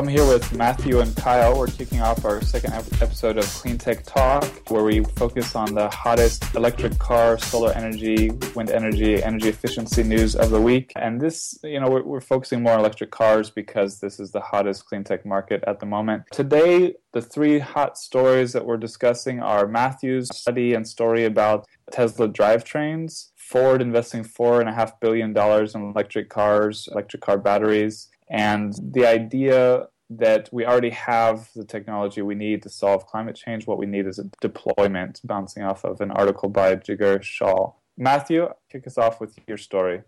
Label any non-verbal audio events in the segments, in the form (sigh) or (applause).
I'm here with Matthew and Kyle. We're kicking off our second episode of Clean Tech Talk, where we focus on the hottest electric car, solar energy, wind energy, energy efficiency news of the week. And this, you know, we're, we're focusing more on electric cars because this is the hottest clean tech market at the moment. Today, the three hot stories that we're discussing are Matthew's study and story about Tesla drivetrains, Ford investing four and a half billion dollars in electric cars, electric car batteries, and the idea that we already have the technology we need to solve climate change. What we need is a deployment, bouncing off of an article by Jigar Shah. Matthew, kick us off with your story.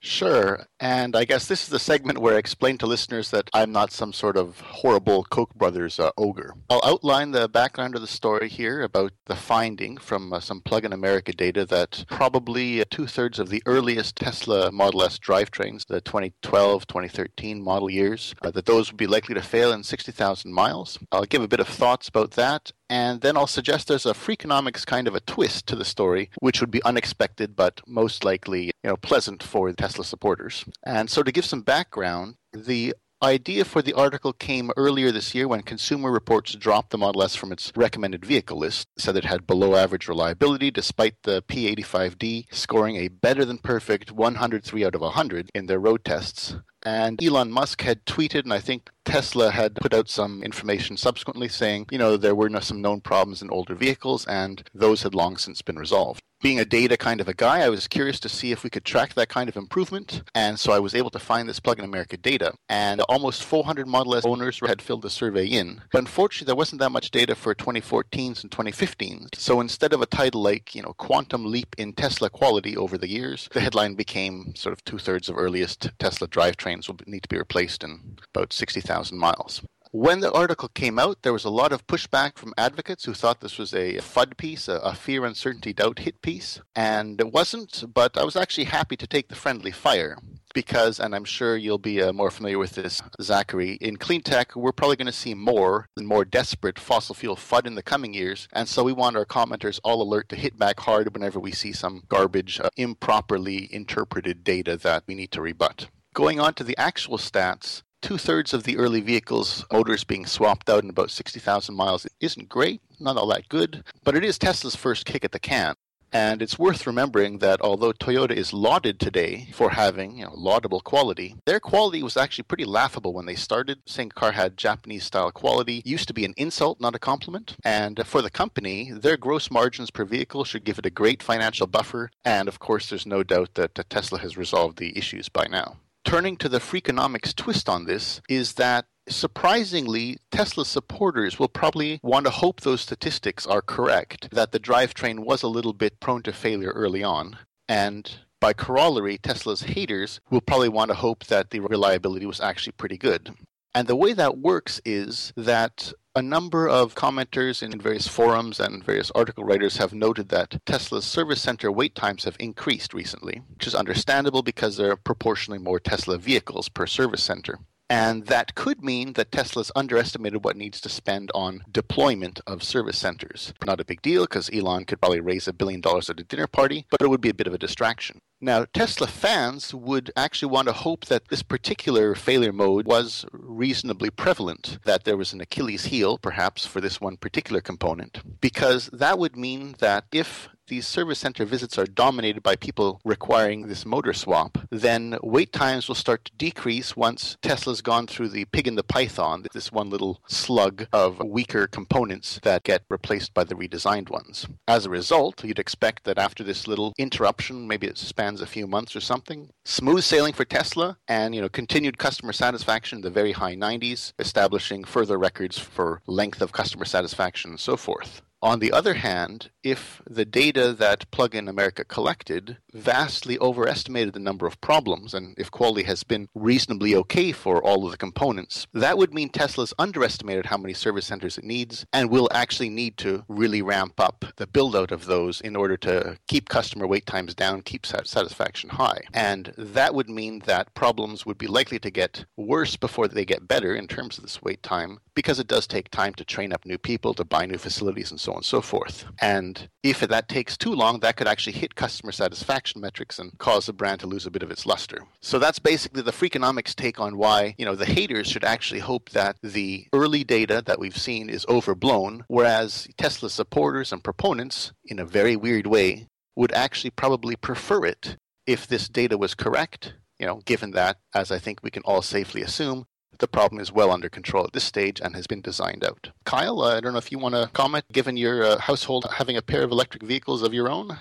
Sure. And I guess this is the segment where I explain to listeners that I'm not some sort of horrible Koch brothers uh, ogre. I'll outline the background of the story here about the finding from uh, some Plug in America data that probably uh, two thirds of the earliest Tesla Model S drivetrains, the 2012 2013 model years, uh, that those would be likely to fail in 60,000 miles. I'll give a bit of thoughts about that and then I'll suggest there's a Freakonomics kind of a twist to the story, which would be unexpected but most likely, you know, pleasant for Tesla supporters. And so to give some background, the idea for the article came earlier this year when Consumer Reports dropped the Model S from its recommended vehicle list, said it had below average reliability despite the P85D scoring a better than perfect 103 out of 100 in their road tests. And Elon Musk had tweeted, and I think Tesla had put out some information subsequently saying, you know, there were some known problems in older vehicles, and those had long since been resolved being a data kind of a guy, I was curious to see if we could track that kind of improvement. And so I was able to find this Plug in America data. And almost 400 Model S owners had filled the survey in. But unfortunately, there wasn't that much data for 2014s and 2015s. So instead of a title like, you know, Quantum Leap in Tesla Quality over the years, the headline became sort of two thirds of earliest Tesla drivetrains will need to be replaced in about 60,000 miles. When the article came out, there was a lot of pushback from advocates who thought this was a FUD piece, a, a fear, uncertainty, doubt hit piece. And it wasn't, but I was actually happy to take the friendly fire because, and I'm sure you'll be uh, more familiar with this, Zachary, in clean tech, we're probably going to see more and more desperate fossil fuel FUD in the coming years. And so we want our commenters all alert to hit back hard whenever we see some garbage, uh, improperly interpreted data that we need to rebut. Going on to the actual stats, two thirds of the early vehicles' motors being swapped out in about 60,000 miles isn't great, not all that good, but it is Tesla's first kick at the can. And it's worth remembering that although Toyota is lauded today for having you know, laudable quality, their quality was actually pretty laughable when they started. Saying car had Japanese style quality used to be an insult, not a compliment. And for the company, their gross margins per vehicle should give it a great financial buffer. And of course, there's no doubt that uh, Tesla has resolved the issues by now turning to the Freakonomics twist on this is that surprisingly, Tesla supporters will probably want to hope those statistics are correct, that the drivetrain was a little bit prone to failure early on. And by corollary, Tesla's haters will probably want to hope that the reliability was actually pretty good. And the way that works is that a number of commenters in various forums and various article writers have noted that Tesla's service center wait times have increased recently, which is understandable because there are proportionally more Tesla vehicles per service center. And that could mean that Tesla's underestimated what needs to spend on deployment of service centers. Not a big deal because Elon could probably raise a billion dollars at a dinner party, but it would be a bit of a distraction. Now, Tesla fans would actually want to hope that this particular failure mode was reasonably prevalent, that there was an Achilles heel, perhaps, for this one particular component, because that would mean that if these service center visits are dominated by people requiring this motor swap, then wait times will start to decrease once Tesla's gone through the pig and the python, this one little slug of weaker components that get replaced by the redesigned ones. As a result, you'd expect that after this little interruption, maybe it spans a few months or something, smooth sailing for Tesla and you know continued customer satisfaction in the very high 90s, establishing further records for length of customer satisfaction and so forth. On the other hand, if the data that Plug in America collected vastly overestimated the number of problems, and if quality has been reasonably okay for all of the components, that would mean Tesla's underestimated how many service centers it needs and will actually need to really ramp up the build out of those in order to keep customer wait times down, keep satisfaction high. And that would mean that problems would be likely to get worse before they get better in terms of this wait time because it does take time to train up new people, to buy new facilities, and so on and so forth. And if that takes too long, that could actually hit customer satisfaction metrics and cause the brand to lose a bit of its luster. So that's basically the Freakonomics take on why, you know, the haters should actually hope that the early data that we've seen is overblown, whereas Tesla supporters and proponents, in a very weird way, would actually probably prefer it if this data was correct, you know, given that, as I think we can all safely assume, the problem is well under control at this stage and has been designed out. Kyle, uh, I don't know if you want to comment, given your uh, household having a pair of electric vehicles of your own?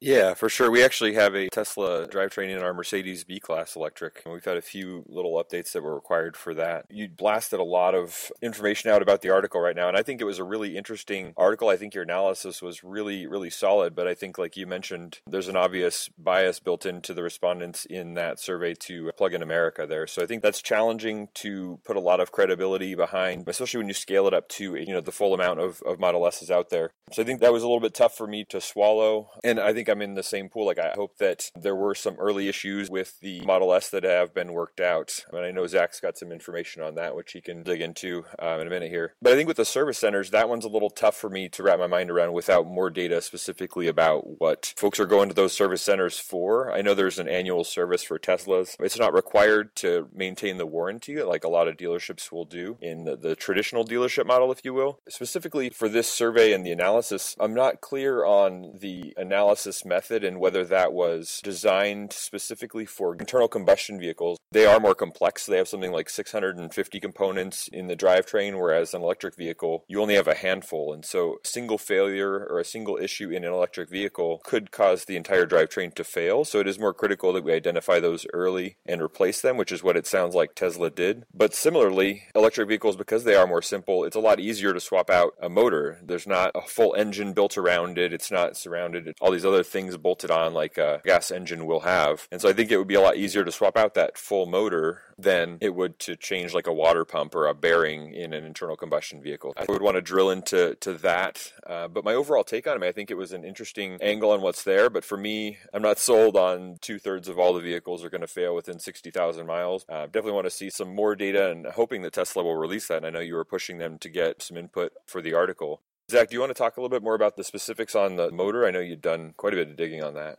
Yeah, for sure. We actually have a Tesla drivetrain in our Mercedes B Class electric. And we've had a few little updates that were required for that. You blasted a lot of information out about the article right now, and I think it was a really interesting article. I think your analysis was really, really solid, but I think, like you mentioned, there's an obvious bias built into the respondents in that survey to Plug in America there. So I think that's challenging to put a lot of credibility behind, especially when you scale it up to you know the full amount of, of Model S's out there. So I think that was a little bit tough for me to swallow. And I think I'm in the same pool. Like I hope that there were some early issues with the Model S that have been worked out. And I know Zach's got some information on that, which he can dig into um, in a minute here. But I think with the service centers, that one's a little tough for me to wrap my mind around without more data specifically about what folks are going to those service centers for. I know there's an annual service for Teslas. It's not required to maintain the warranty like a lot of dealerships will do in the, the traditional dealership model, if you will. Specifically for this survey and the analysis, I'm not clear on the analysis method and whether that was designed specifically for internal combustion vehicles. They are more complex. They have something like 650 components in the drivetrain, whereas an electric vehicle, you only have a handful. And so, a single failure or a single issue in an electric vehicle could cause the entire drivetrain to fail. So, it is more critical that we identify those early and replace them, which is what it sounds like Tesla did. But similarly, electric vehicles, because they are more simple, it's a lot easier to swap out a motor. There's not a full engine built around it, it's not surrounded, all these other things bolted on like a gas engine will have. And so I think it would be a lot easier to swap out that full motor than it would to change like a water pump or a bearing in an internal combustion vehicle. I would want to drill into to that. Uh, but my overall take on it, I think it was an interesting angle on what's there. But for me, I'm not sold on two thirds of all the vehicles are going to fail within 60,000 miles. Uh, definitely want to see some more data and hoping that Tesla will release that. And I know you were pushing them to get some input for the article. Zach, do you want to talk a little bit more about the specifics on the motor? I know you've done quite a bit of digging on that.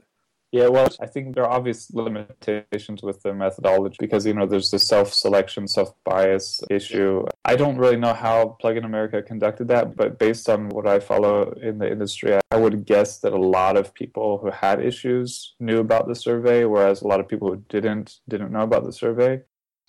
Yeah, well, I think there are obvious limitations with the methodology because, you know, there's the self selection, self bias issue. I don't really know how Plug in America conducted that, but based on what I follow in the industry, I would guess that a lot of people who had issues knew about the survey, whereas a lot of people who didn't didn't know about the survey.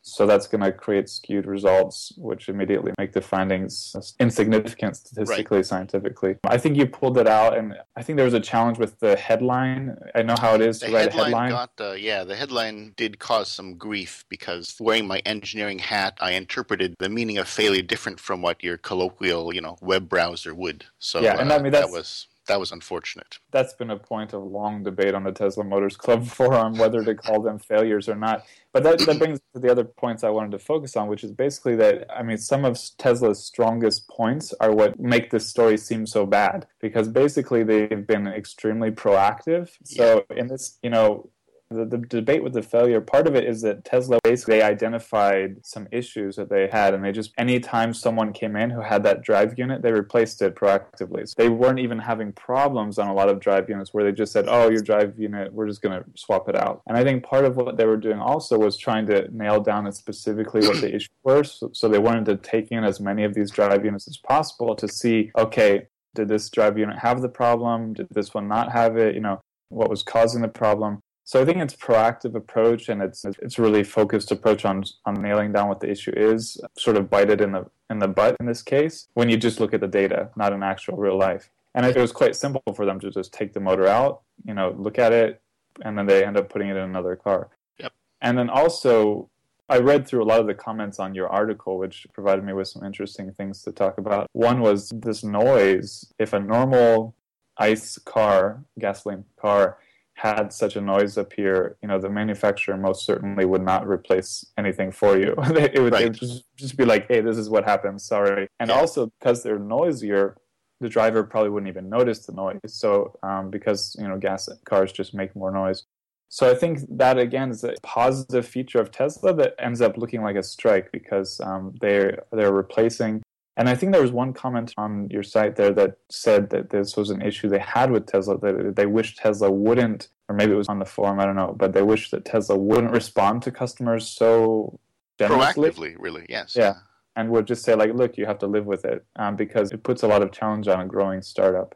So that's going to create skewed results, which immediately make the findings insignificant statistically, right. scientifically. I think you pulled it out, and I think there was a challenge with the headline. I know how it is the to write a headline. Got, uh, yeah, the headline did cause some grief because wearing my engineering hat, I interpreted the meaning of failure different from what your colloquial, you know, web browser would. So yeah, and uh, I mean that was that was unfortunate. That's been a point of long debate on the Tesla Motors Club (laughs) forum whether to call them failures or not. But that, that brings to the other points I wanted to focus on, which is basically that I mean, some of Tesla's strongest points are what make this story seem so bad because basically they've been extremely proactive. So yeah. in this, you know, the, the debate with the failure, part of it is that Tesla basically they identified some issues that they had, and they just anytime someone came in who had that drive unit, they replaced it proactively. So they weren't even having problems on a lot of drive units where they just said, "Oh, your drive unit, we're just going to swap it out." And I think part of what they were doing also was trying to nail down specifically what the (clears throat) issues were. So, so they wanted to take in as many of these drive units as possible to see, okay, did this drive unit have the problem? Did this one not have it? You know, what was causing the problem? So I think it's a proactive approach and it's it's really focused approach on on nailing down what the issue is, sort of bite it in the in the butt in this case, when you just look at the data, not in actual real life. And it was quite simple for them to just take the motor out, you know, look at it, and then they end up putting it in another car. Yep. And then also I read through a lot of the comments on your article, which provided me with some interesting things to talk about. One was this noise. If a normal ICE car, gasoline car, had such a noise appear, you know, the manufacturer most certainly would not replace anything for you. (laughs) it, would, right. it, would, just, just be like, hey, this is what happened, sorry. And yeah. also because they're noisier, the driver probably wouldn't even notice the noise. So um, because, you know, gas cars just make more noise. So I think that again is a positive feature of Tesla that ends up looking like a strike because um, they're they're replacing. And I think there was one comment on your site there that said that this was an issue they had with Tesla that they wish Tesla wouldn't, or maybe it was on the forum, I don't know, but they wish that Tesla wouldn't respond to customers so generously. Proactively, really, yes. Yeah, and would just say like, look, you have to live with it um, because it puts a lot of challenge on a growing startup.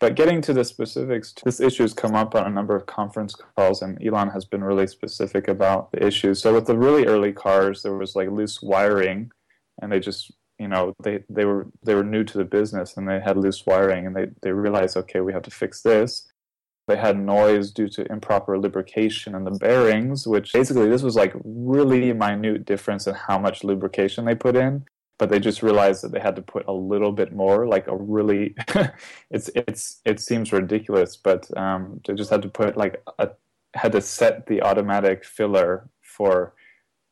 But getting to the specifics, this issue has come up on a number of conference calls, and Elon has been really specific about the issues. So with the really early cars, there was like loose wiring, and they just, you know, they, they were they were new to the business, and they had loose wiring, and they they realized, okay, we have to fix this. They had noise due to improper lubrication in the bearings, which basically this was like really minute difference in how much lubrication they put in but they just realized that they had to put a little bit more, like a really, (laughs) it's it's it seems ridiculous, but um, they just had to put like a had to set the automatic filler for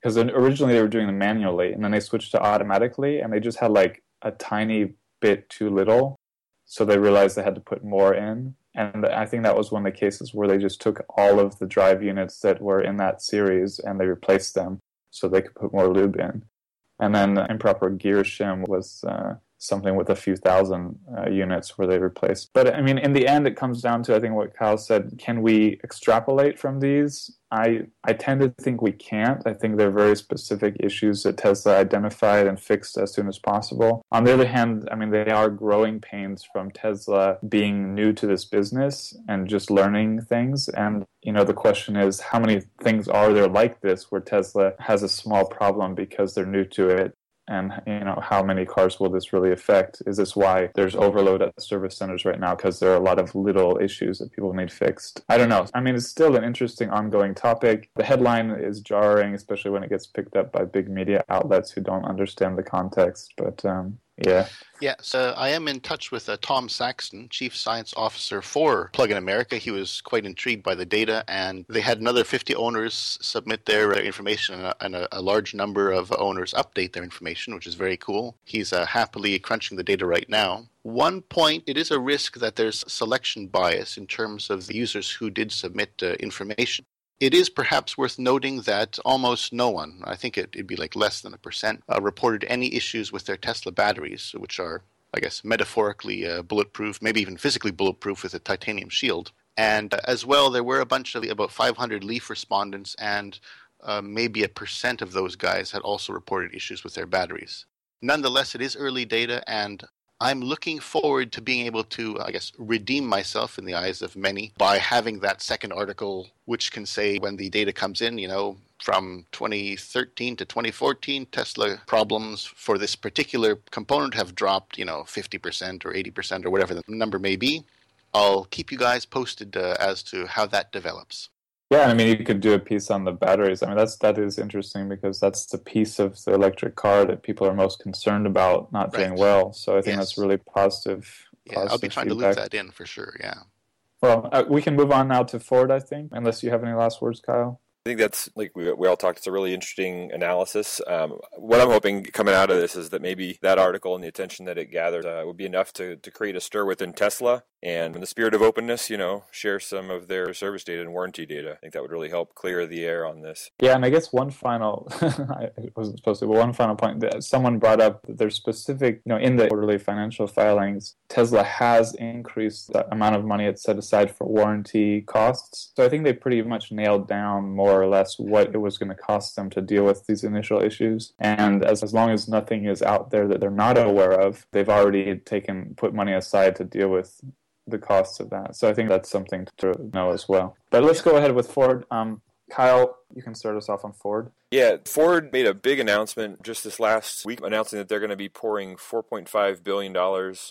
because originally they were doing them manually, and then they switched to automatically, and they just had like a tiny bit too little, so they realized they had to put more in. And I think that was one of the cases where they just took all of the drive units that were in that series and they replaced them so they could put more lube in. And then improper gear shim was uh, something with a few thousand uh, units where they replaced. But I mean, in the end, it comes down to I think what Kyle said. Can we extrapolate from these? I I tend to think we can't. I think there are very specific issues that Tesla identified and fixed as soon as possible. On the other hand, I mean, they are growing pains from Tesla being new to this business and just learning things. And you know, the question is, how many things are there like this where Tesla has a small problem because they're new to it and you know how many cars will this really affect? Is this why there's overload at the service centers right now? Because there are a lot of little issues that people need fixed. I don't know. I mean it's still an interesting ongoing topic. The headline is jarring especially when it gets picked up by big media outlets who don't understand the context but um, yeah. Yeah, so I am in touch with uh, Tom Saxton, Chief Science Officer for Plug in America. He was quite intrigued by the data, and they had another 50 owners submit their uh, information, and, a, and a, a, large number of owners update their information, which is very cool. He's uh, happily crunching the data right now. One point, it is a risk that there's selection bias in terms of the users who did submit uh, information. It is perhaps worth noting that almost no one, I think it, would be like less than a percent, uh, reported any issues with their Tesla batteries, which are, I guess, metaphorically uh, bulletproof, maybe even physically bulletproof with a titanium shield. And uh, as well, there were a bunch of about 500 Leaf respondents, and uh, maybe a percent of those guys had also reported issues with their batteries. Nonetheless, it is early data, and I'm looking forward to being able to, I guess, redeem myself in the eyes of many by having that second article, which can say when the data comes in, you know, from 2013 to 2014, Tesla problems for this particular component have dropped, you know, 50% or 80% or whatever the number may be. I'll keep you guys posted uh, as to how that develops. Yeah, I mean, you could do a piece on the batteries. I mean, that's that is interesting because that's the piece of the electric car that people are most concerned about not right. doing well. So I think yes. that's really positive. Yeah, positive I'll be trying feedback. to loop that in for sure. Yeah. Well, uh, we can move on now to Ford, I think, unless you have any last words, Kyle. I think that's like we, we all talked. It's a really interesting analysis. Um, what I'm hoping coming out of this is that maybe that article and the attention that it gathered uh, would be enough to, to create a stir within Tesla and in the spirit of openness, you know, share some of their service data and warranty data. I think that would really help clear the air on this. Yeah, and I guess one final, (laughs) I wasn't supposed to, but one final point that someone brought up that there's specific, you know, in the quarterly financial filings, Tesla has increased the amount of money it's set aside for warranty costs. So I think they pretty much nailed down more or less what it was going to cost them to deal with these initial issues. And as, as long as nothing is out there that they're not aware of, they've already taken, put money aside to deal with the costs of that. So I think that's something to know as well. But let's go ahead with Ford. Um, Kyle, you can start us off on Ford. Yeah, Ford made a big announcement just this last week announcing that they're going to be pouring $4.5 billion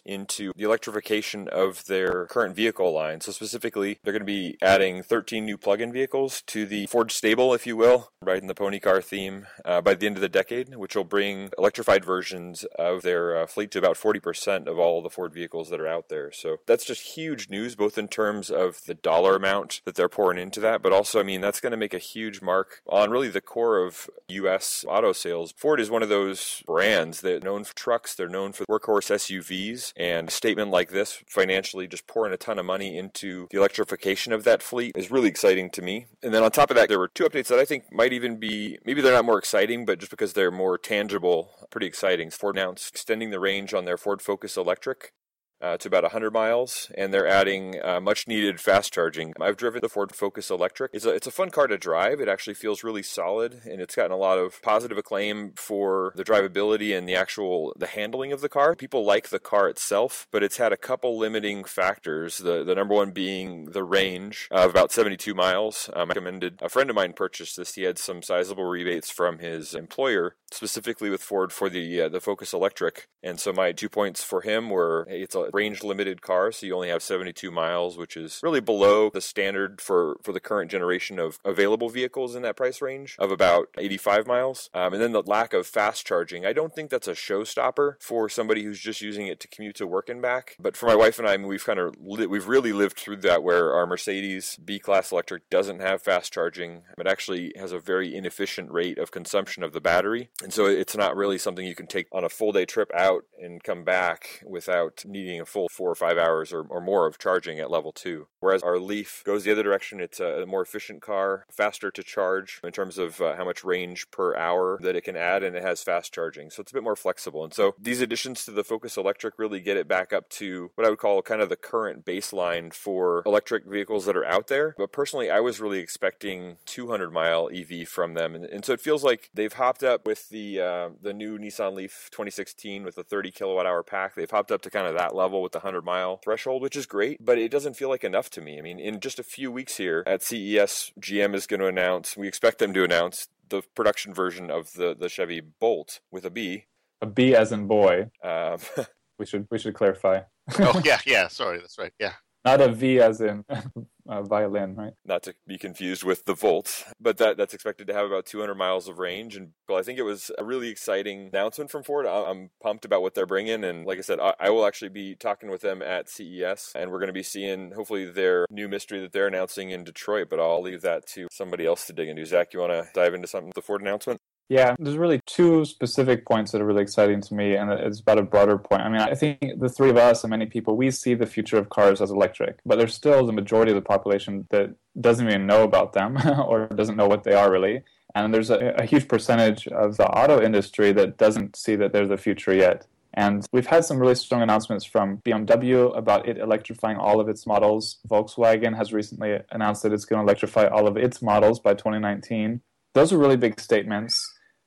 into the electrification of their current vehicle line. So, specifically, they're going to be adding 13 new plug in vehicles to the Ford stable, if you will, right in the pony car theme, uh, by the end of the decade, which will bring electrified versions of their uh, fleet to about 40% of all the Ford vehicles that are out there. So, that's just huge news, both in terms of the dollar amount that they're pouring into that, but also, I mean, that's going to make a huge mark on really the core of U.S. auto sales. Ford is one of those brands that known for trucks. They're known for workhorse SUVs, and a statement like this, financially just pouring a ton of money into the electrification of that fleet, is really exciting to me. And then on top of that, there were two updates that I think might even be maybe they're not more exciting, but just because they're more tangible, pretty exciting. Ford announced extending the range on their Ford Focus Electric uh, to about 100 miles, and they're adding uh, much needed fast charging. I've driven the Ford Focus Electric. It's a, it's a fun car to drive. It actually feels really solid, and it's gotten a lot of positive acclaim for the drivability and the actual the handling of the car. People like the car itself, but it's had a couple limiting factors. The the number one being the range of about 72 miles. Um, I recommended a friend of mine purchased this. He had some sizable rebates from his employer, specifically with Ford for the uh, the Focus Electric, and so my two points for him were hey, it's a range limited car, so you only have 72 miles, which is really below the standard for, for the current generation of available vehicles in that price range of about 85 miles. Um, and then the lack of fast charging. I don't think that's a showstopper for somebody who's just using it to commute to work and back. But for my wife and I, I mean, we've kind of li- we've really lived through that where our Mercedes B Class electric doesn't have fast charging. It actually has a very inefficient rate of consumption of the battery, and so it's not really something you can take on a full day trip out and come back without needing a full four or five hours or, or more of charging at level two. Whereas our Leaf goes the other direction. It's a more efficient car, faster to charge in terms of uh, how much range per hour that it can add, and it has fast charging. So it's a bit more flexible. And so these additions to the Focus Electric really get it back up to what I would call kind of the current baseline for electric vehicles that are out there. But personally, I was really expecting 200 mile EV from them. And, and so it feels like they've hopped up with the, uh, the new Nissan Leaf 2016 with the 30 kilowatt hour pack. They've hopped up to kind of that level level with the 100 mile threshold, which is great, but it doesn't feel like enough to me. I mean, in just a few weeks here at CES, GM is going to announce, we expect them to announce the production version of the, the Chevy Bolt with a B. A B as in boy. Um, (laughs) we should we should clarify. oh (laughs) yeah, yeah. Sorry, that's right. Yeah. Not a V as in (laughs) uh, violin, right? Not to be confused with the Volt, but that that's expected to have about 200 miles of range. And well, I think it was a really exciting announcement from Ford. I'm pumped about what they're bringing, and like I said, I, I will actually be talking with them at CES, and we're going to be seeing hopefully their new mystery that they're announcing in Detroit. But I'll leave that to somebody else to dig into. Zach, you want to dive into something the Ford announcement? Yeah, there's really two specific points that are really exciting to me, and it's about a broader point. I mean, I think the three of us and many people, we see the future of cars as electric, but there's still the majority of the population that doesn't even know about them (laughs) or doesn't know what they are really. And there's a, a huge percentage of the auto industry that doesn't see that there's a future yet. And we've had some really strong announcements from BMW about it electrifying all of its models. Volkswagen has recently announced that it's going to electrify all of its models by 2019. Those are really big statements.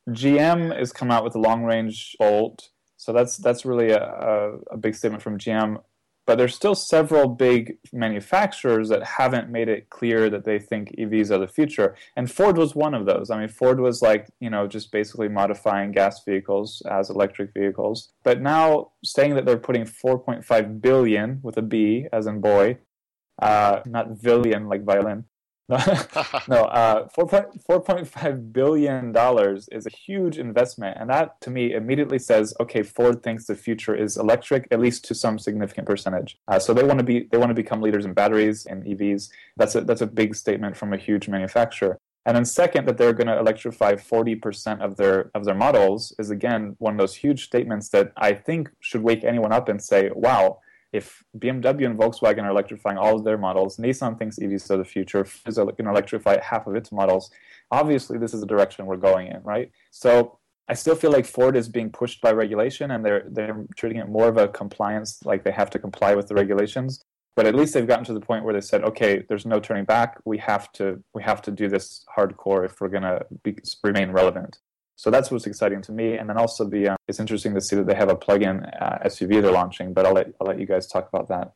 GM has come out with a long range Bolt, so that's that's really a, a, a, big statement from GM. But there's still several big manufacturers that haven't made it clear that they think EVs are the future, and Ford was one of those. I mean, Ford was like you know just basically modifying gas vehicles as electric vehicles, but now saying that they're putting 4.5 billion with a B as in boy, uh, not villian like violin, (laughs) no, uh, 4.5 billion dollars is a huge investment, and that to me immediately says, okay, Ford thinks the future is electric, at least to some significant percentage. Uh, so they want to be they want to become leaders in batteries and EVs. That's a that's a big statement from a huge manufacturer. And then second, that they're going to electrify 40% of their of their models is again one of those huge statements that I think should wake anyone up and say, wow if BMW and Volkswagen are electrifying all of their models, Nissan thinks EVs are the future, is going to electrify half of its models. Obviously, this is the direction we're going in, right? So I still feel like Ford is being pushed by regulation, and they're they're treating it more of a compliance, like they have to comply with the regulations. But at least they've gotten to the point where they said, okay, there's no turning back. We have to we have to do this hardcore if we're going to remain relevant. So that's what's exciting to me. And then also the uh, it's interesting to see that they have a plug-in uh, SUV they're launching. But I'll let I'll let you guys talk about that.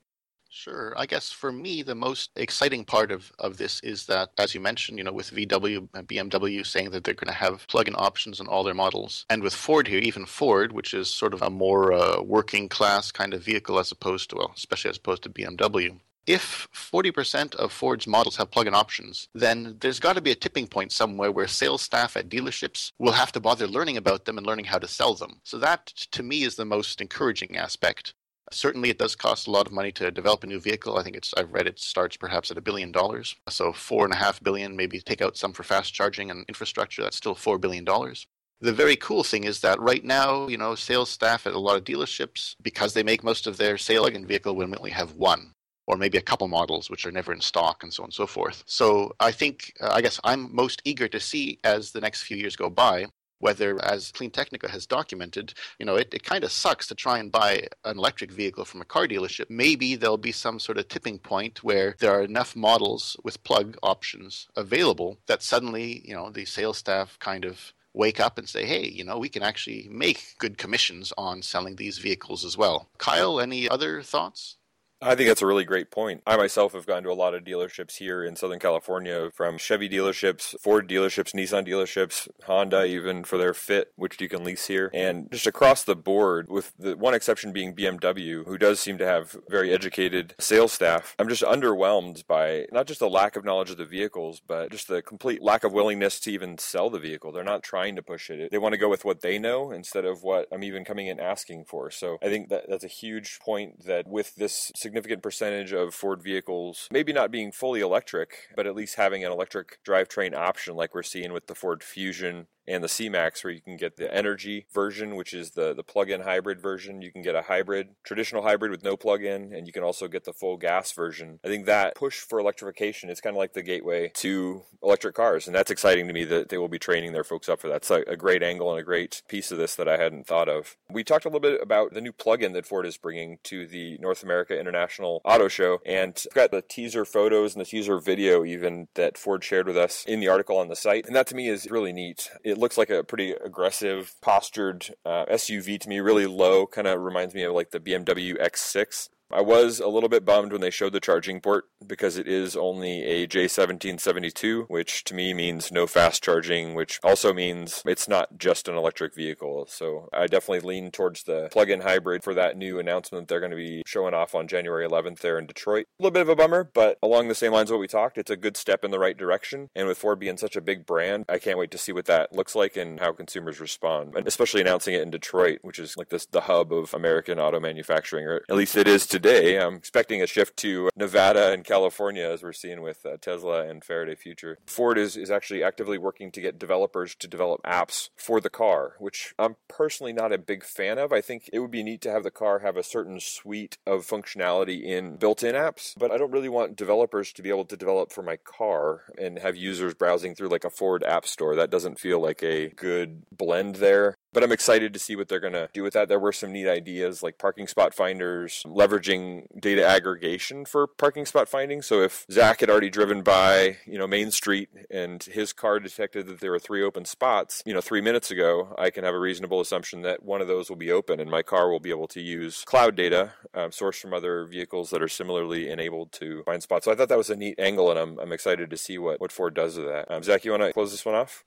Sure. I guess for me, the most exciting part of, of this is that, as you mentioned, you know, with VW and BMW saying that they're going to have plug-in options on all their models, and with Ford here, even Ford, which is sort of a more uh, working class kind of vehicle as opposed to, well, especially as opposed to BMW, if 40% of Ford's models have plug in options, then there's got to be a tipping point somewhere where sales staff at dealerships will have to bother learning about them and learning how to sell them. So, that to me is the most encouraging aspect. Certainly, it does cost a lot of money to develop a new vehicle. I think it's I've read it starts perhaps at a billion dollars. So four and a half billion, maybe take out some for fast charging and infrastructure. That's still four billion dollars. The very cool thing is that right now, you know, sales staff at a lot of dealerships, because they make most of their sale plug-in vehicle, will only have one or maybe a couple models which are never in stock and so on and so forth. So I think, uh, I guess I'm most eager to see as the next few years go by whether, as Clean Technica has documented, you know, it, it kind of sucks to try and buy an electric vehicle from a car dealership. Maybe there'll be some sort of tipping point where there are enough models with plug options available that suddenly, you know, the sales staff kind of wake up and say, hey, you know, we can actually make good commissions on selling these vehicles as well. Kyle, any other thoughts? I think that's a really great point. I myself have gone to a lot of dealerships here in Southern California, from Chevy dealerships, Ford dealerships, Nissan dealerships, Honda, even for their Fit, which you can lease here. And just across the board, with the one exception being BMW, who does seem to have very educated sales staff, I'm just underwhelmed by not just the lack of knowledge of the vehicles, but just the complete lack of willingness to even sell the vehicle. They're not trying to push it. They want to go with what they know instead of what I'm even coming in asking for. So I think that that's a huge point that with this significant percentage of Ford vehicles maybe not being fully electric, but at least having an electric drivetrain option like we're seeing with the Ford Fusion and the C-Max where you can get the energy version, which is the, the plug-in hybrid version. You can get a hybrid, traditional hybrid with no plug-in, and you can also get the full gas version. I think that push for electrification is kind of like the gateway to electric cars, and that's exciting to me that they will be training their folks up for that. It's a, a great angle and a great piece of this that I hadn't thought of. We talked a little bit about the new plug-in that Ford is bringing to the North America International Auto Show, and I've got the teaser photos and the teaser video even that Ford shared with us in the article on the site, and that to me is really neat. It it looks like a pretty aggressive, postured uh, SUV to me, really low. Kind of reminds me of like the BMW X6. I was a little bit bummed when they showed the charging port because it is only a J1772, which to me means no fast charging, which also means it's not just an electric vehicle. So I definitely lean towards the plug in hybrid for that new announcement they're going to be showing off on January 11th there in Detroit. A little bit of a bummer, but along the same lines what we talked, it's a good step in the right direction. And with Ford being such a big brand, I can't wait to see what that looks like and how consumers respond, and especially announcing it in Detroit, which is like this the hub of American auto manufacturing, or at least it is today. I'm expecting a shift to Nevada and California, as we're seeing with uh, Tesla and Faraday Future. Ford is, is actually actively working to get developers to develop apps for the car, which I'm personally not a big fan of. I think it would be neat to have the car have a certain suite of functionality in built in apps, but I don't really want developers to be able to develop for my car and have users browsing through like a Ford app store. That doesn't feel like a good blend there but I'm excited to see what they're going to do with that. There were some neat ideas like parking spot finders, leveraging data aggregation for parking spot finding. So if Zach had already driven by, you know, Main Street and his car detected that there were three open spots, you know, three minutes ago, I can have a reasonable assumption that one of those will be open and my car will be able to use cloud data um, sourced from other vehicles that are similarly enabled to find spots. So I thought that was a neat angle and I'm, I'm excited to see what, what Ford does with that. Um, Zach, you want to close this one off?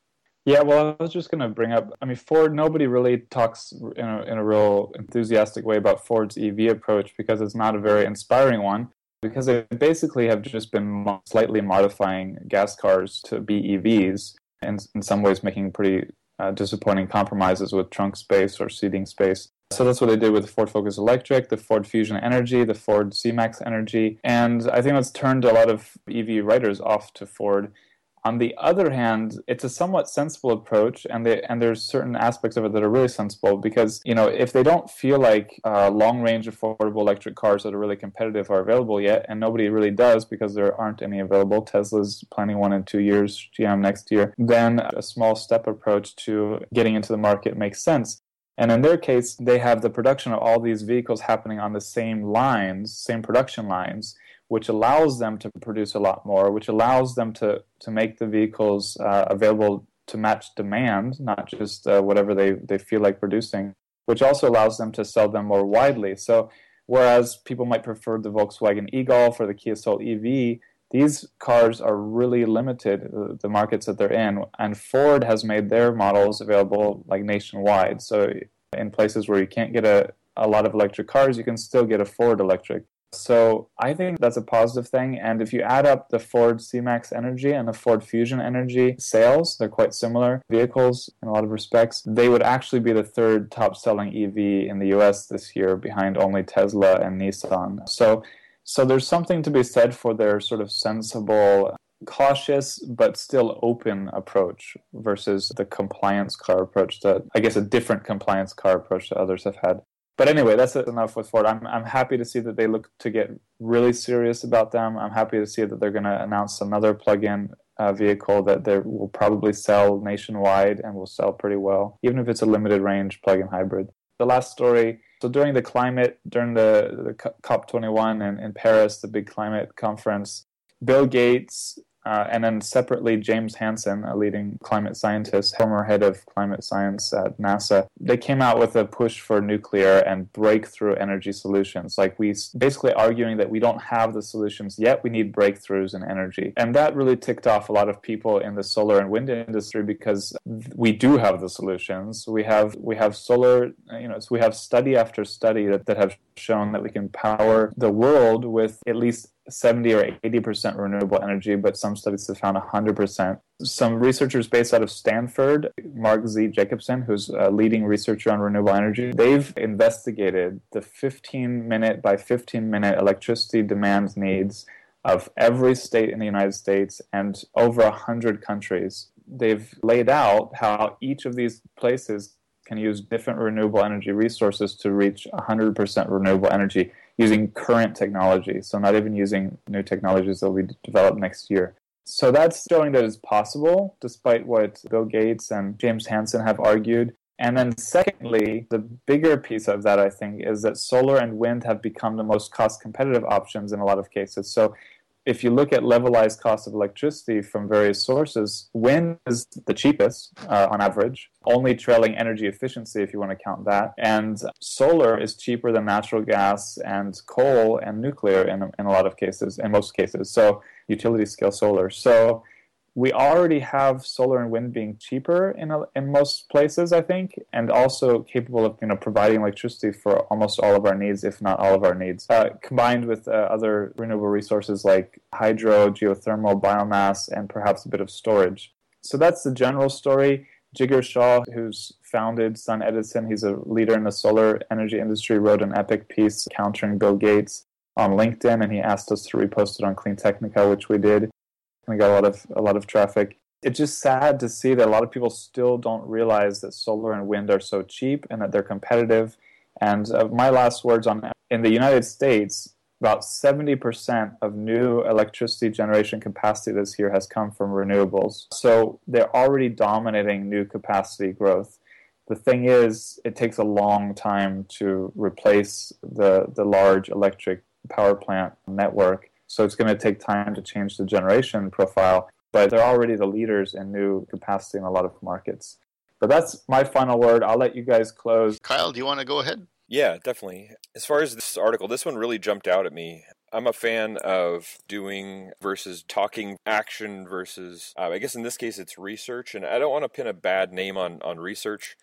Yeah, well, I was just going to bring up. I mean, Ford. Nobody really talks in a in a real enthusiastic way about Ford's EV approach because it's not a very inspiring one. Because they basically have just been slightly modifying gas cars to be EVs, and in some ways making pretty uh, disappointing compromises with trunk space or seating space. So that's what they did with the Ford Focus Electric, the Ford Fusion Energy, the Ford C-Max Energy, and I think that's turned a lot of EV writers off to Ford on the other hand, it's a somewhat sensible approach, and they, and there's certain aspects of it that are really sensible because you know if they don't feel like uh, long-range affordable electric cars that are really competitive are available yet, and nobody really does because there aren't any available. Tesla's planning one in two years, GM next year. Then a small step approach to getting into the market makes sense. And in their case, they have the production of all these vehicles happening on the same lines, same production lines which allows them to produce a lot more, which allows them to, to make the vehicles uh, available to match demand, not just uh, whatever they, they feel like producing, which also allows them to sell them more widely. So, whereas people might prefer the Volkswagen e Golf or the Kia Soul EV, these cars are really limited, uh, the markets that they're in. And Ford has made their models available like nationwide. So, in places where you can't get a, a lot of electric cars, you can still get a Ford electric So I think that's a positive thing. And if you add up the Ford C-Max Energy and the Ford Fusion Energy sales, they're quite similar vehicles in a lot of respects. They would actually be the third top selling EV in the US this year behind only Tesla and Nissan. So so there's something to be said for their sort of sensible cautious but still open approach versus the compliance car approach that I guess a different compliance car approach that others have had. But anyway, that's enough with Ford. I'm I'm happy to see that they look to get really serious about them. I'm happy to see that they're going to announce another plug-in uh, vehicle that they will probably sell nationwide and will sell pretty well, even if it's a limited range plug-in hybrid. The last story. So during the climate, during the, the COP21 in, in Paris, the big climate conference, Bill Gates uh, and then separately, James Hansen, a leading climate scientist, former head of climate science at NASA, they came out with a push for nuclear and breakthrough energy solutions. Like we basically arguing that we don't have the solutions yet, we need breakthroughs in energy. And that really ticked off a lot of people in the solar and wind industry because we do have the solutions. We have we have solar, you know, so we have study after study that, that have shown that we can power the world with at least 70 or 80% renewable energy, but some studies have found 100%. Some researchers based out of Stanford, Mark Z. Jacobson, who's a leading researcher on renewable energy, they've investigated the 15 minute by 15 minute electricity demand needs of every state in the United States and over 100 countries. They've laid out how each of these places can use different renewable energy resources to reach 100% renewable energy using current technology. So, not even using new technologies that will be developed next year. So, that's showing that it's possible, despite what Bill Gates and James Hansen have argued. And then, secondly, the bigger piece of that, I think, is that solar and wind have become the most cost competitive options in a lot of cases. So, if you look at levelized cost of electricity from various sources, wind is the cheapest uh, on average, only trailing energy efficiency if you want to count that. And solar is cheaper than natural gas and coal and nuclear in, in a lot of cases, in most cases. So utility scale solar. So we already have solar and wind being cheaper in a, in most places, I think, and also capable of you know providing electricity for almost all of our needs, if not all of our needs. Uh, combined with uh, other renewable resources like hydro, geothermal, biomass, and perhaps a bit of storage. So that's the general story. Jigar Shah, who's founded Sun Edison, he's a leader in the solar energy industry, wrote an epic piece countering Bill Gates on LinkedIn, and he asked us to repost it on Clean Technica, which we did we got a lot of a lot of traffic. It's just sad to see that a lot of people still don't realize that solar and wind are so cheap and that they're competitive. And uh, my last words on in the United States, about 70% of new electricity generation capacity this year has come from renewables. So they're already dominating new capacity growth. The thing is, it takes a long time to replace the, the large electric power plant network. So it's going to take time to change the generation profile, but they're already the leaders in new capacity in a lot of markets. But that's my final word. I'll let you guys close. Kyle, do you want to go ahead? Yeah, definitely. As far as this article, this one really jumped out at me. I'm a fan of doing versus talking action versus, uh, I guess in this case, it's research. And I don't want to pin a bad name on, on research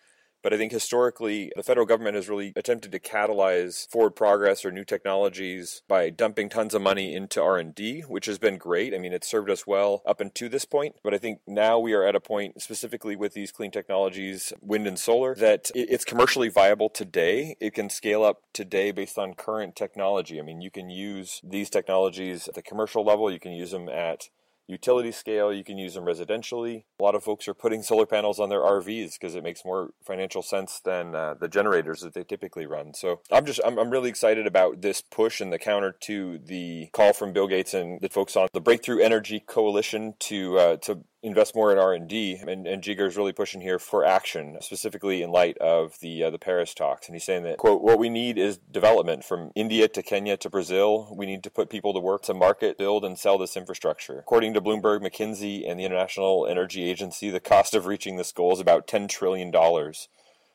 but I think historically, the federal government has really attempted to catalyze forward progress or new technologies by dumping tons of money into R&D, which has been great. I mean, it's served us well up until this point. But I think now we are at a point, specifically with these clean technologies, wind and solar, that it's commercially viable today. It can scale up today based on current technology. I mean, you can use these technologies at the commercial level. You can use them at utility scale. You can use them residentially. A lot of folks are putting solar panels on their RVs because it makes more financial sense than uh, the generators that they typically run. So I'm just I'm, I'm really excited about this push and the counter to the call from Bill Gates and the folks on the Breakthrough Energy Coalition to uh, to invest more in R&D and, and Jigar is really pushing here for action specifically in light of the uh, the Paris talks. And he's saying that quote what we need is development from India to Kenya to Brazil. We need to put people to work to market build and sell this infrastructure. According to Bloomberg McKinsey and the International Energy Agency the cost of reaching this goal is about 10 trillion dollars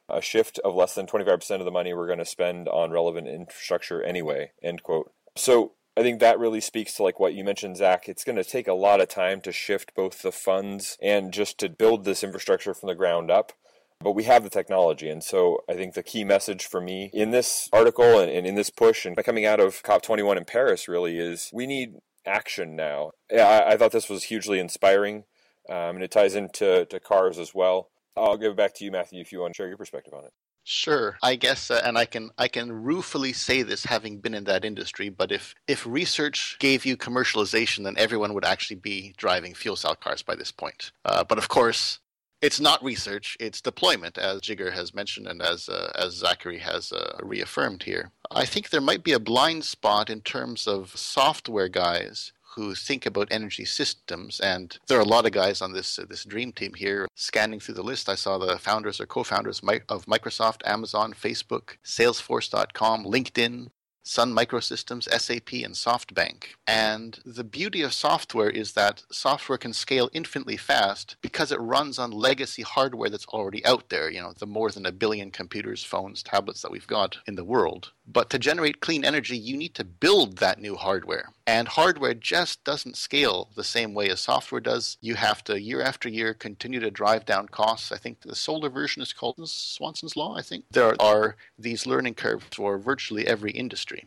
a shift of less than 25% of the money we're going to spend on relevant infrastructure anyway end quote. So I think that really speaks to like what you mentioned, Zach. It's going to take a lot of time to shift both the funds and just to build this infrastructure from the ground up. but we have the technology. And so I think the key message for me in this article and, and in this push and coming out of COP21 in Paris really is we need action now. I, I thought this was hugely inspiring, um, and it ties into to cars as well. I'll give it back to you, Matthew, if you want to share your perspective on it. Sure, I guess, uh, and I can I can ruefully say this, having been in that industry. But if if research gave you commercialization, then everyone would actually be driving fuel cell cars by this point. Uh, but of course, it's not research; it's deployment, as Jigar has mentioned, and as uh, as Zachary has uh, reaffirmed here. I think there might be a blind spot in terms of software guys who think about energy systems. And there are a lot of guys on this uh, this dream team here. Scanning through the list, I saw the founders or co-founders of Microsoft, Amazon, Facebook, Salesforce.com, LinkedIn, Sun Microsystems, SAP, and SoftBank. And the beauty of software is that software can scale infinitely fast because it runs on legacy hardware that's already out there, you know, the more than a billion computers, phones, tablets that we've got in the world. But to generate clean energy, you need to build that new hardware. And hardware just doesn't scale the same way as software does. You have to, year after year, continue to drive down costs. I think the solar version is called Swanson's Law, I think. There are these learning curves for virtually every industry.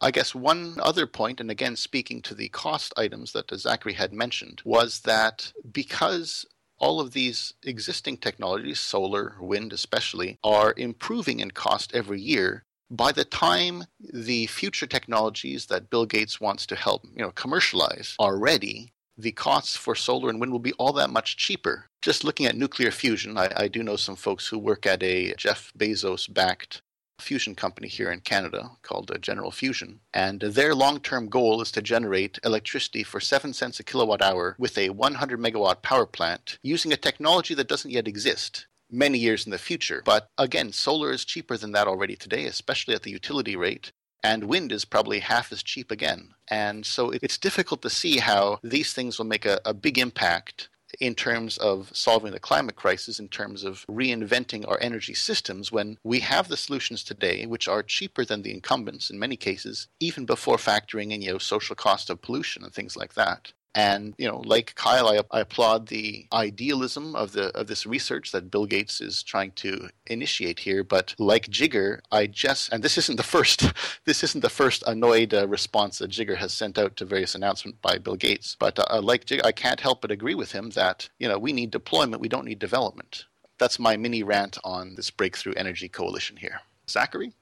I guess one other point, and again speaking to the cost items that Zachary had mentioned, was that because all of these existing technologies, solar, wind especially, are improving in cost every year, by the time the future technologies that Bill Gates wants to help you know, commercialize are ready, the costs for solar and wind will be all that much cheaper. Just looking at nuclear fusion, I, I do know some folks who work at a Jeff Bezos backed fusion company here in Canada called uh, General Fusion. And their long term goal is to generate electricity for 7 cents a kilowatt hour with a 100 megawatt power plant using a technology that doesn't yet exist many years in the future. But again, solar is cheaper than that already today, especially at the utility rate. And wind is probably half as cheap again. And so it's difficult to see how these things will make a, a big impact in terms of solving the climate crisis, in terms of reinventing our energy systems, when we have the solutions today, which are cheaper than the incumbents in many cases, even before factoring in you know social cost of pollution and things like that. And you know, like Kyle, I, I, applaud the idealism of the of this research that Bill Gates is trying to initiate here. But like Jigar, I just and this isn't the first (laughs) this isn't the first annoyed uh, response that Jigar has sent out to various announcements by Bill Gates. But uh, like Jigar, I can't help but agree with him that you know we need deployment, we don't need development. That's my mini rant on this breakthrough energy coalition here. Zachary.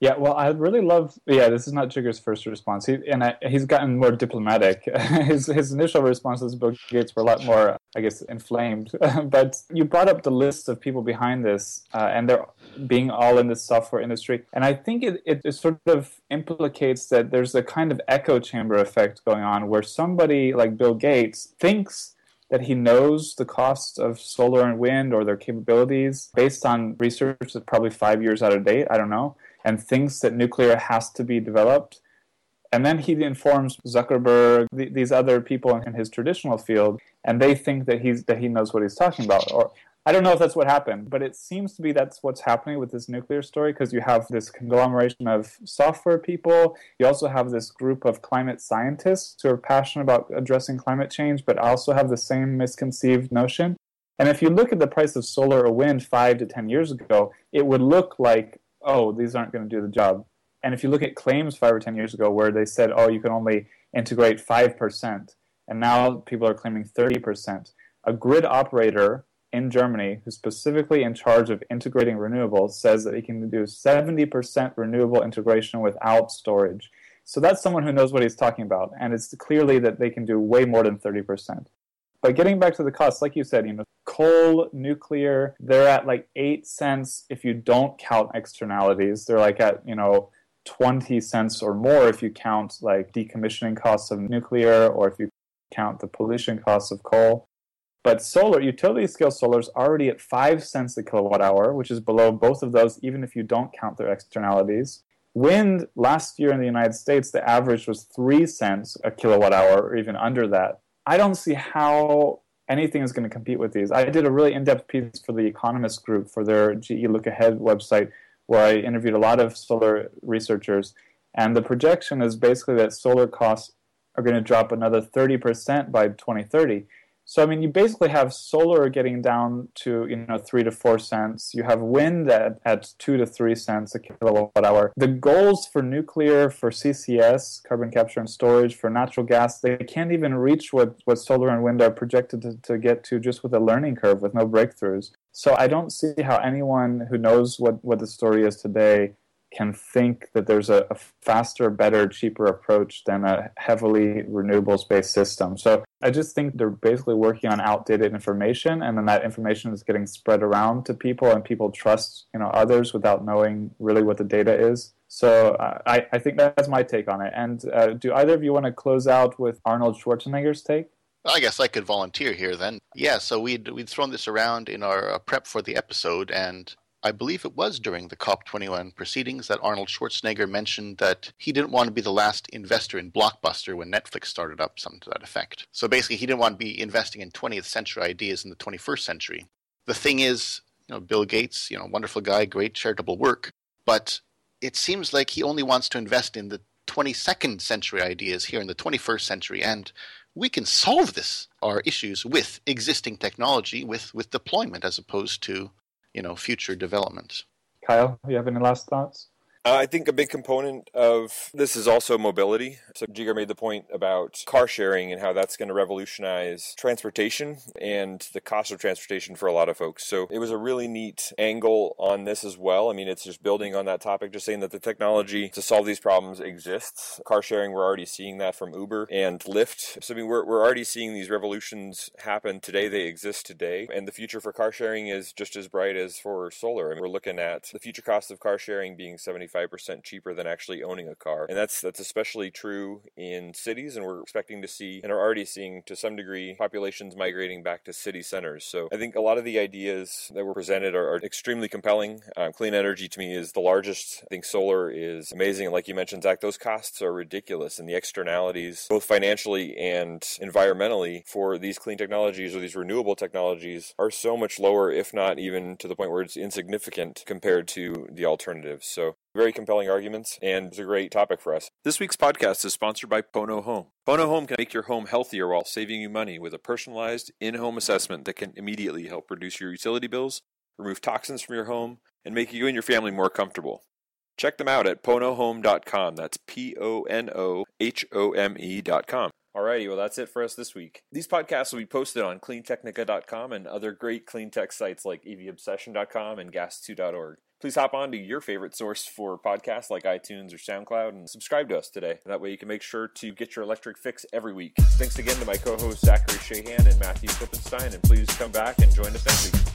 Yeah, well, I really love. Yeah, this is not Jigar's first response, he, and I, he's gotten more diplomatic. (laughs) his his initial responses to Bill Gates were a lot more, I guess, inflamed. (laughs) but you brought up the list of people behind this, uh, and they're being all in the software industry, and I think it, it, it sort of implicates that there's a kind of echo chamber effect going on, where somebody like Bill Gates thinks that he knows the costs of solar and wind or their capabilities based on research that's probably five years out of date. I don't know and thinks that nuclear has to be developed. And then he informs Zuckerberg, th- these other people in his traditional field, and they think that he's that he knows what he's talking about. Or I don't know if that's what happened, but it seems to be that's what's happening with this nuclear story because you have this conglomeration of software people. You also have this group of climate scientists who are passionate about addressing climate change, but also have the same misconceived notion. And if you look at the price of solar or wind five to ten years ago, it would look like oh, these aren't going to do the job. And if you look at claims five or 10 years ago where they said, oh, you can only integrate 5%, and now people are claiming 30%, a grid operator in Germany who's specifically in charge of integrating renewables says that he can do 70% renewable integration without storage. So that's someone who knows what he's talking about, and it's clearly that they can do way more than 30%. But getting back to the cost, like you said, you know, coal, nuclear, they're at like eight cents if you don't count externalities. They're like at, you know, 20 cents or more if you count like decommissioning costs of nuclear or if you count the pollution costs of coal. But solar, utility scale solar is already at 5 cents a kilowatt hour, which is below both of those, even if you don't count their externalities. Wind, last year in the United States, the average was 3 cents a kilowatt hour, or even under that. I don't see how anything is going to compete with these. I did a really in-depth piece for the Economist Group for their GE Look Ahead website, where I interviewed a lot of solar researchers, and the projection is basically that solar costs are going to drop another 30% by 2030. So I mean, you basically have solar getting down to you know three to four cents. You have wind at, at two to three cents a kilowatt hour. The goals for nuclear, for CCS, carbon capture and storage, for natural gas, they can't even reach what, what solar and wind are projected to, to get to just with a learning curve with no breakthroughs. So I don't see how anyone who knows what, what the story is today can think that there's a, a, faster, better, cheaper approach than a heavily renewables based system. So I just think they're basically working on outdated information, and then that information is getting spread around to people, and people trust you know others without knowing really what the data is. So uh, I, I think that's my take on it. And uh, do either of you want to close out with Arnold Schwarzenegger's take? I guess I could volunteer here then. Yeah, so we'd we'd thrown this around in our uh, prep for the episode, and I believe it was during the COP21 proceedings that Arnold Schwarzenegger mentioned that he didn't want to be the last investor in Blockbuster when Netflix started up, something to that effect. So basically, he didn't want to be investing in 20th century ideas in the 21st century. The thing is, you know, Bill Gates, you know, wonderful guy, great charitable work, but it seems like he only wants to invest in the 22nd century ideas here in the 21st century, and we can solve this, our issues, with existing technology, with, with deployment, as opposed to you know future developments. Kyle, you have any last thoughts? Uh, I think a big component of this is also mobility. So Jigar made the point about car sharing and how that's going to revolutionize transportation and the cost of transportation for a lot of folks. So it was a really neat angle on this as well. I mean, it's just building on that topic, just saying that the technology to solve these problems exists. Car sharing, we're already seeing that from Uber and Lyft. So I mean, we're, we're already seeing these revolutions happen today. They exist today. And the future for car sharing is just as bright as for solar. And we're looking at the future cost of car sharing being 70 75% cheaper than actually owning a car. And that's that's especially true in cities and we're expecting to see and are already seeing to some degree populations migrating back to city centers. So I think a lot of the ideas that were presented are, are extremely compelling. Um, clean energy to me is the largest. I think solar is amazing. And like you mentioned, Zach, those costs are ridiculous and the externalities, both financially and environmentally for these clean technologies or these renewable technologies are so much lower, if not even to the point where it's insignificant compared to the alternatives. So very compelling arguments, and it's a great topic for us. This week's podcast is sponsored by Pono Home. Pono Home can make your home healthier while saving you money with a personalized in home assessment that can immediately help reduce your utility bills, remove toxins from your home, and make you and your family more comfortable. Check them out at ponohome.com. That's P O N O H O M E.com. Alrighty, well, that's it for us this week. These podcasts will be posted on cleantechnica.com and other great clean tech sites like evobsession.com and gas2.org please hop on to your favorite source for podcasts like iTunes or SoundCloud and subscribe to us today. That way you can make sure to get your electric fix every week. Thanks again to my co hosts Zachary Shahan and Matthew Klippenstein, and please come back and join us next week.